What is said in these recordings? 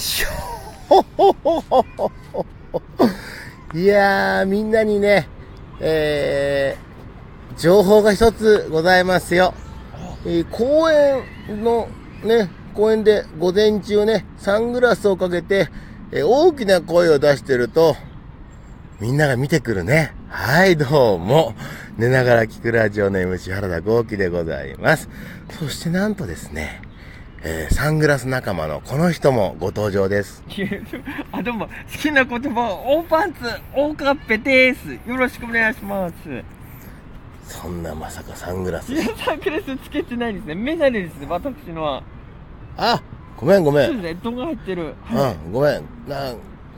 いやー、みんなにね、えー、情報が一つございますよ。えー公園のね、公園で午前中ね、サングラスをかけて、えー大きな声を出してると、みんなが見てくるね。はい、どうも。寝ながら聞くラジオの MC 原田豪輝でございます。そしてなんとですね、えーサングラス仲間のこの人もご登場です。あ、どうも、好きな言葉は、大パンツ、大カッペです。よろしくお願いします。そんなまさかサングラスい。や、サングラスつけてないですね。メガネです、私のは。あ、ごめんごめ。そうんですね、動画入ってる。はうん、ごめん。なん、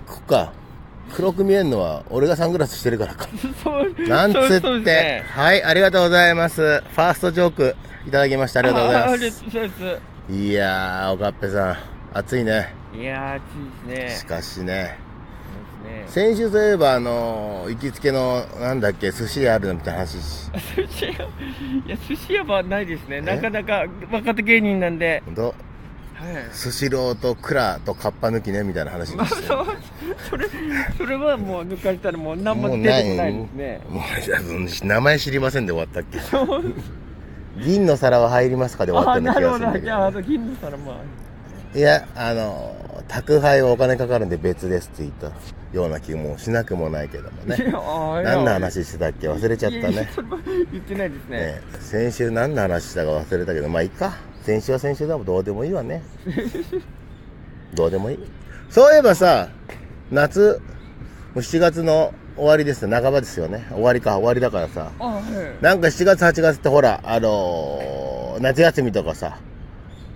こっか。黒く見えんのは俺がサングラスしてるからか。なんつって。ねはい、ありがとうございます。ファーストジョークいただきました。ありがとうございます。いやー、おかっぺさん、暑いね。いやー、暑いですね。しかしね。先週そういえば、あの行きつけの、なんだっけ、寿司屋あるのみたいな話し、寿司屋、いや、寿司屋はないですね。なかなか若手芸人なんで。ほんと、はい。スシローとクラとカッパ抜きね、みたいな話まあ、にして。そう、それ、それはもう抜かしたらもう何も出てこないですね。もう、名前知りませんで終わったっけ銀の皿は入りますかで終わああ、ったような気なるほど。じゃあ、あの、銀の皿も。ど。いや、あの、宅配はお金かかるんで別ですって言ったような気もしなくもないけどもね。何の話してたっけ？忘れちゃったね。言ってないですね。ね先週何の話したか忘れたけど、まあいいか。先週は先週でもどうでもいいわね。どうでもいい。そういえばさ、夏、もう7月の終わりですよ。半ばですよね。終わりか、終わりだからさ。あはい。なんか7月、8月ってほら、あのー夏休みとかさ、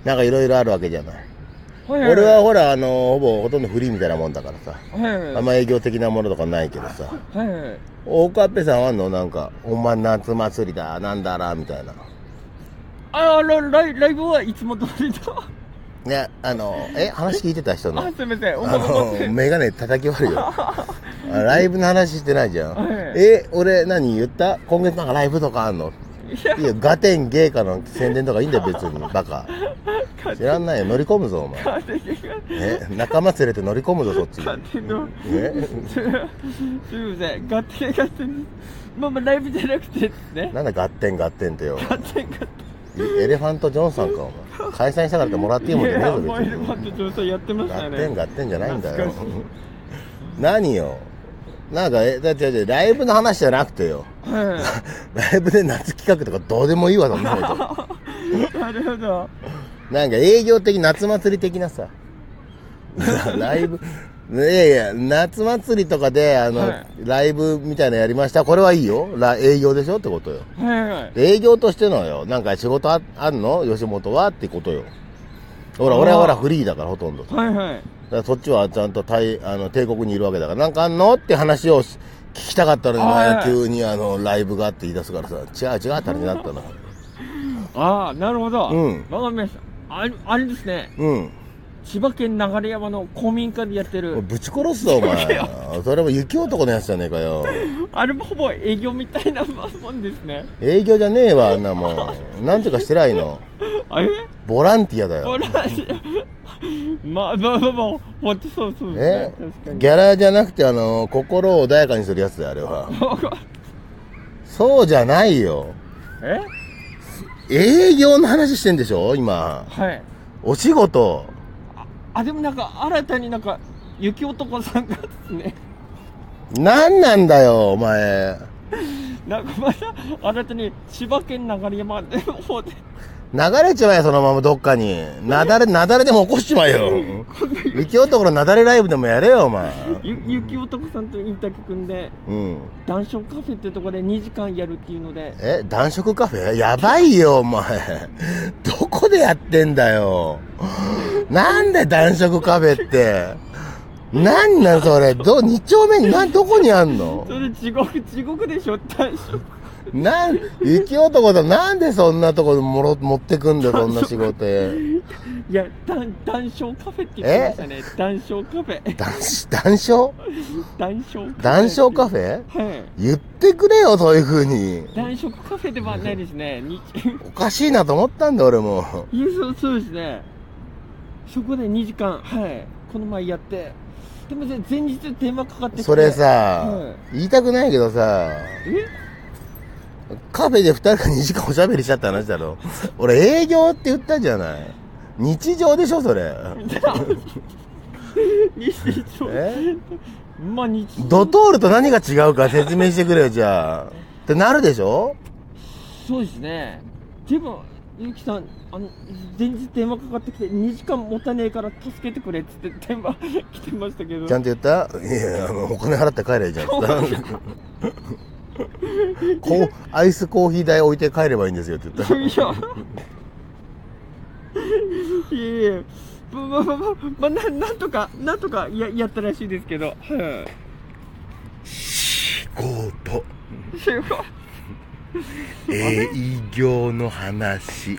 なんかいろいろあるわけじゃない。はい俺は、ほら、あのーほぼほとんどフリーみたいなもんだからさ。はい。あんま営業的なものとかないけどさ。はいはい。大川っぺさんはあんの？なんか、ほんま夏祭りだ、なんだら、みたいな。あラライライブはいつも通りだ。ね、あの、え、話聞いてた人の？あ、すみません。おあの、メガネ叩き割るよ。あライブの話してないじゃん。はいえ、俺何言った？今月なんかライブとかあんの？いやいや、ガテン芸家の宣伝とかいいんだよ、別に。バカ。知らんないよ、乗り込むぞ、お前。え、仲間連れて乗り込むぞ、そっちに。勝手の。え？すみません。勝手に勝手に。まあまあライブじゃなくてですね。なんだガッテンガッテンってよ。勝手に勝エレファントジョンさんか、お前。開催したからってもらっていいもんじゃねえぞ、別に。ト上層やってました。ガッテンガッテンじゃないんだよ懐かしい。何よ？なんか、え、だって、ライブの話じゃなくてよ。はライブで夏企画とかどうでもいいわ、そんなこい。なるほど。と。なんか営業的、夏祭り的なさ。ライブ、いやいや、夏祭りとかで、あの、はいライブみたいなのやりました。これはいいよ。ラ営業でしょってことよ。はいはい。営業としてのよ。なんか仕事ああんの？吉本はってことよ。ほら、俺はほらフリーだから、ほとんど。はいはい。らそっちはちゃんと大、あの、帝国にいるわけだから、なんかあんの？って話をし聞きたかったのに、はい急にあの、ライブがって言い出すからさ、違う違うって話になったな。ああ、なるほど。うんわかりました。あれ、あれですね。うん。千葉県流山の公民館でやってる。ぶち殺すぞ、お前。それも雪男のやつじゃねえかよ。あれもほぼ営業みたいなもんですね。営業じゃねえわ、あんなもん。なんとかしてないの。あれ？ボランティアだよ。ほら、まあまあまあまあ、ほんとそうそうですえ？ね。ギャラじゃなくて、あの、心を穏やかにするやつだよ、あれは。そうじゃないよ。え？営業の話してんでしょ今。はい。お仕事。あ、でもなんか、新たになんか、雪男さんがですね、なんなんだよ、お前。なんかまた、新たに千葉県流山の方で、流れちまえ、そのままどっかに。なだれ、なだれでも起こしちまえよ。雪男のなだれライブでもやれよ、お前。ゆ雪男さんとインタビュー組んで、うん。談笑カフェってとこで2時間やるっていうので、え、男色カフェ？やばいよ、お前。どこでやってんだよ。なんで男色カフェって？なんなんそれ？ど、二丁目に、なん、どこにあんの？それ地獄、地獄でしょ、談笑。なん、雪男だ、なんでそんなとこもろ、持ってくんだよ、そんな仕事へ？いや、談談笑カフェって言ってましたね。談笑カフェ。談、談笑談笑カフェ。談笑カフェ？はい。言ってくれよ、そういう風に。男色カフェではないですね。日 おかしいなと思ったんだ、俺も。いやそうそうですね。そこで2時間はいこの前やって。でもね前日電話かかってきて。それさ、は言いたくないけどさ、え？カフェで二人が2時間おしゃべりしたって話だろ。俺営業って言ったじゃない。日常でしょ、それ。日常。え？まあ日常。ドトールと何が違うか説明してくれよ、じゃあ。ってなるでしょ？そうですね。でもゆきさんあの前日電話かかってきて2時間持たねえから助けてくれっつって電話 来てましたけどちゃんと言った？いや、お金払って帰れじゃん。こう、アイスコーヒー代置いて帰ればいいんですよって言った。いやいやいやまあまあまあまあ、まあ、ななんとかなんとかややったらしいですけどはい仕事。すごい 営業の話。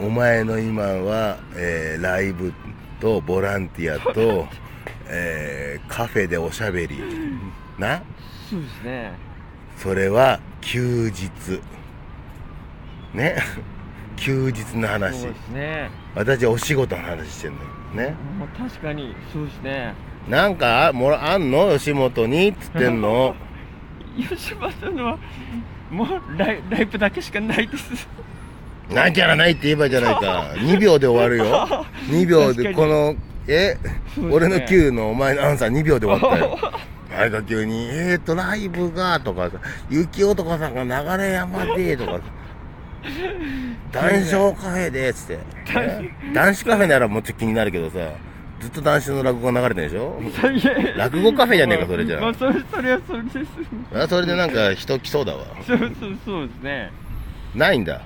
お前の今は、えーライブとボランティアと、えーカフェでおしゃべり。な？そうですねそれは休日。ね？休日の話そう。ですね私お仕事の話してんのよ。ね？まあ確かにそうですねなんか、もら、あんの？吉本に？っつってんの？吉本のはもうライライブだけしかないです。ないキャラないって言えばいいじゃないか。2秒で終わるよ。2秒で、この、え、ね。俺の Q のお前のアンサー2秒で終わったよ。あれが急に、えーと、ライブが、とかさ、雪男さんが流れ山で、とか。さ、男子カフェで、つって。え？男子カフェならもうちょっと気になるけどさ、ずっと男子の落語が流れてるでしょ？落語カフェじゃねえか、それじゃまあそれそれはそれですあ。それでなんか人来そうだわ。そうそうそうですねないんだ。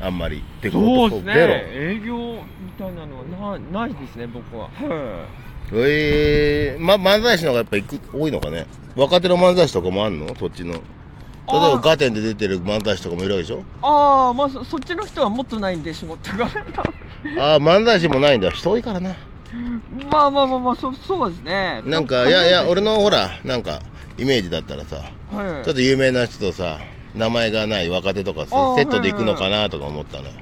あんまり。ってことそうですね。営業みたいなのはなないですね僕ははええま、漫才師の方がやっぱ行く、多いのかね？若手の漫才師とかもあんの？そっちの。例えばガテンで出てる漫才師とかもいるわけでしょ？いああまあそそっちの人はもっとないんで仕事が ああ、漫才師もないんだ。人多いからな。まあまあまあまあそそうですね。なんか、いやいや、俺のほら、なんか、イメージだったらさ、はい。ちょっと有名な人とさ、名前がない若手とかさセットで行くのかなとか思ったのよ。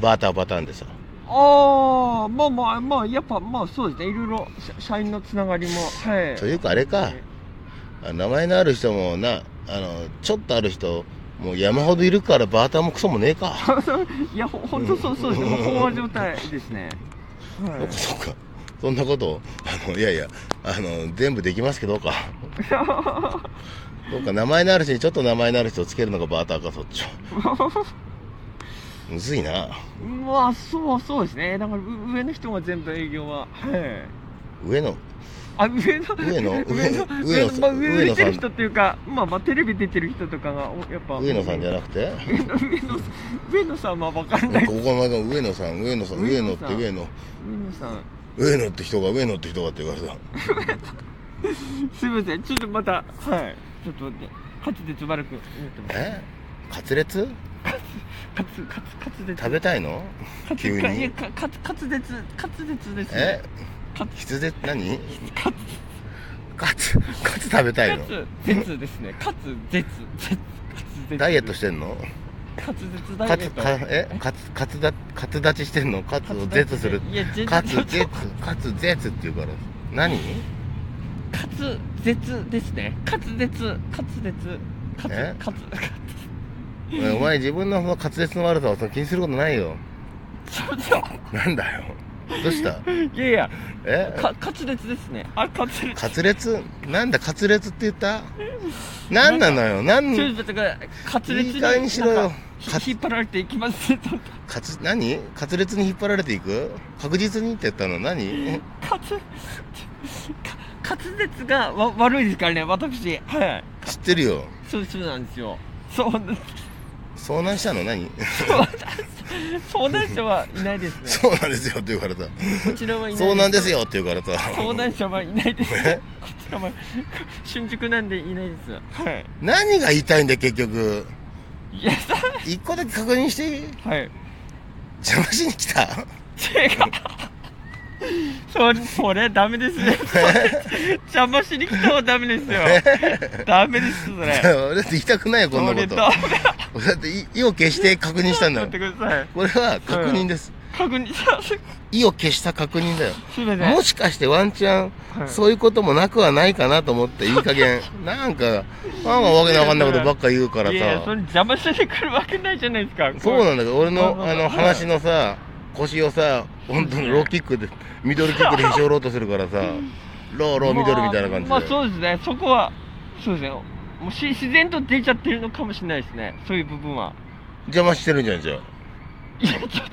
バーターパターンでさ。ああまあまあまあやっぱまあそうですね。いろいろ社社員のつながりもはい。というかあれか、あ名前のある人もな、あの、ちょっとある人、もう山ほどいるからバーターもクソもねえか。いやほほんとそうそうです。ね飽和状態ですねはそっかそっか。そんなことを、あの、いやいや、あの、全部できますけどか。そうか、名前のある人にちょっと名前のある人をつけるのがバーターか、そっちは。むずいな。いまあそうそうですねだからう上の人が全部営業ははい上野。あ上の上野上の上野上のまあ上野て人っていうかまあまあテレビ出てる人とかがおやっぱ上野さんじゃなくて？上野上野上野さんは分かんなないの上野さん、上野さん、上野って上野。上野さん。上野って人が上野って人がって言われた。すいません。ちょっとまたはい。ちょっと待って。滑舌悪く言ってます。え？カツレツ滑滑滑舌。食べたいの？急いやに。か滑滑舌滑舌ですえ？ね滑筆で、何？滑カツ、カツ食べたいの？滑舌ですね。滑舌舌滑舌ダイエットしてんの？滑舌ダイエカツ、ットかえ？カツ、カツだ、カツ立ちしてんの？カツを絶する。いや絶カツ、絶、カツ、絶って言うから。何？滑舌ですね。滑舌滑舌滑え？滑お前自分のその滑舌の悪さを気にすることないよ。なんだよ。どうした？いやいやえ？か滑舌ですね。あ滑舌。カツレツなんだカツレツって言った？なんなのよ？なん？中絶が滑舌にいい加減にしろよ。引っ張られていきますね。と。カツ、何？カツレツに引っ張られていく？確実にって言ったの？何？滑か滑舌がわ悪いですからね。私はい。知ってるよ。そうそうなんですよ。そうな遭難したの？何？相談者はいないですね。そうなんですよって言うからさ。こちらはいないそうなんですよって言うからさ。相談者はいないです。え？こちらは新宿なんでいないです。はい。何が言いたいんだよ結局。いやさ一個だけ確認していい？はい。邪魔しに来た？違うそれそれダメですね。邪魔しに来たはダメですよ。ダメですそれ。俺だって言いたくないよこんなこと。俺だ。って意を決して確認したんだよ。これは確認です。確認。します。意を消した確認だよ。もしかしてワンチャン、はい。そういうこともなくはないかなと思って、いい加減、なんか、なんかわけのわかんないことばっか言うからいやいや、そさ、れ邪魔してくるわけないじゃないですか。そうなんだけど、俺のあのまあまあ。はい話のさ、腰をさ、本当にローキックで、ミドルキックでへし折ろうとするからさ、ローローミドルみたいな感じで。まあ、まあそうですね、そこは、そうですね。もうし自然と出ちゃってるのかもしれないですね。そういう部分は。邪魔してるんじゃん、じゃあ。いや、ちょっ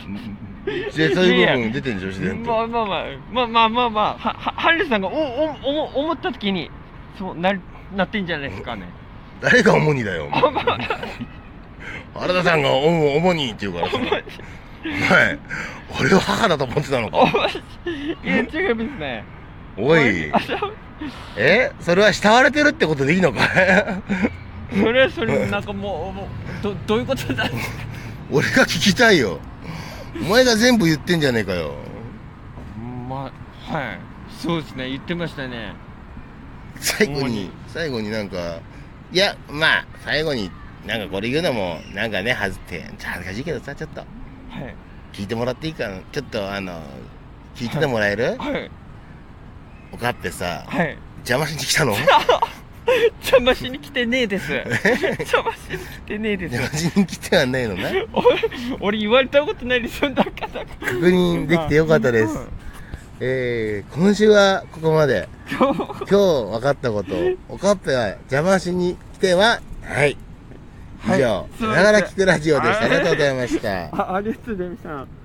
でそういう部分出てんでしょ、自然と。まあと。まあまあ、まあまあまあまあ、は、は、ハルさんがお、お、お、思った時に、そう、なる、なってんじゃないですかね。誰が主にだよ。原田さんが主主にって言うからさ。はい。俺を母だと思ってたのおか。いや、違いますね。おいえ？それは慕われてるってことでいいのかそれはそれ、なんかもう、もう、ど、どういうことだ？俺が聞きたいよ。お前が全部言ってんじゃねえかよ。まあ、はい。そうですね、言ってましたね。最後に、最後になんか、いや、まあ、最後に、なんかこれ言うのも、なんかね、はずって、恥ずかしいけどさ、ちょっと、はい。聞いてもらっていいかな？ちょっと、あの、聞いててもらえる、はい。おかっぺさ、はい。邪魔しに来たの？邪魔しに来てねえです。邪魔しに来てねえです。邪魔しに来てはないのな。俺、俺言われたことないですよ、だから。確認できてよかったです。えー、今週はここまで。今日、今日分かったこと。おかっぺは邪魔しに来ては、はい。以上、はいながら聞くラジオでした。ありがとうございました。あ、ありがとうございました。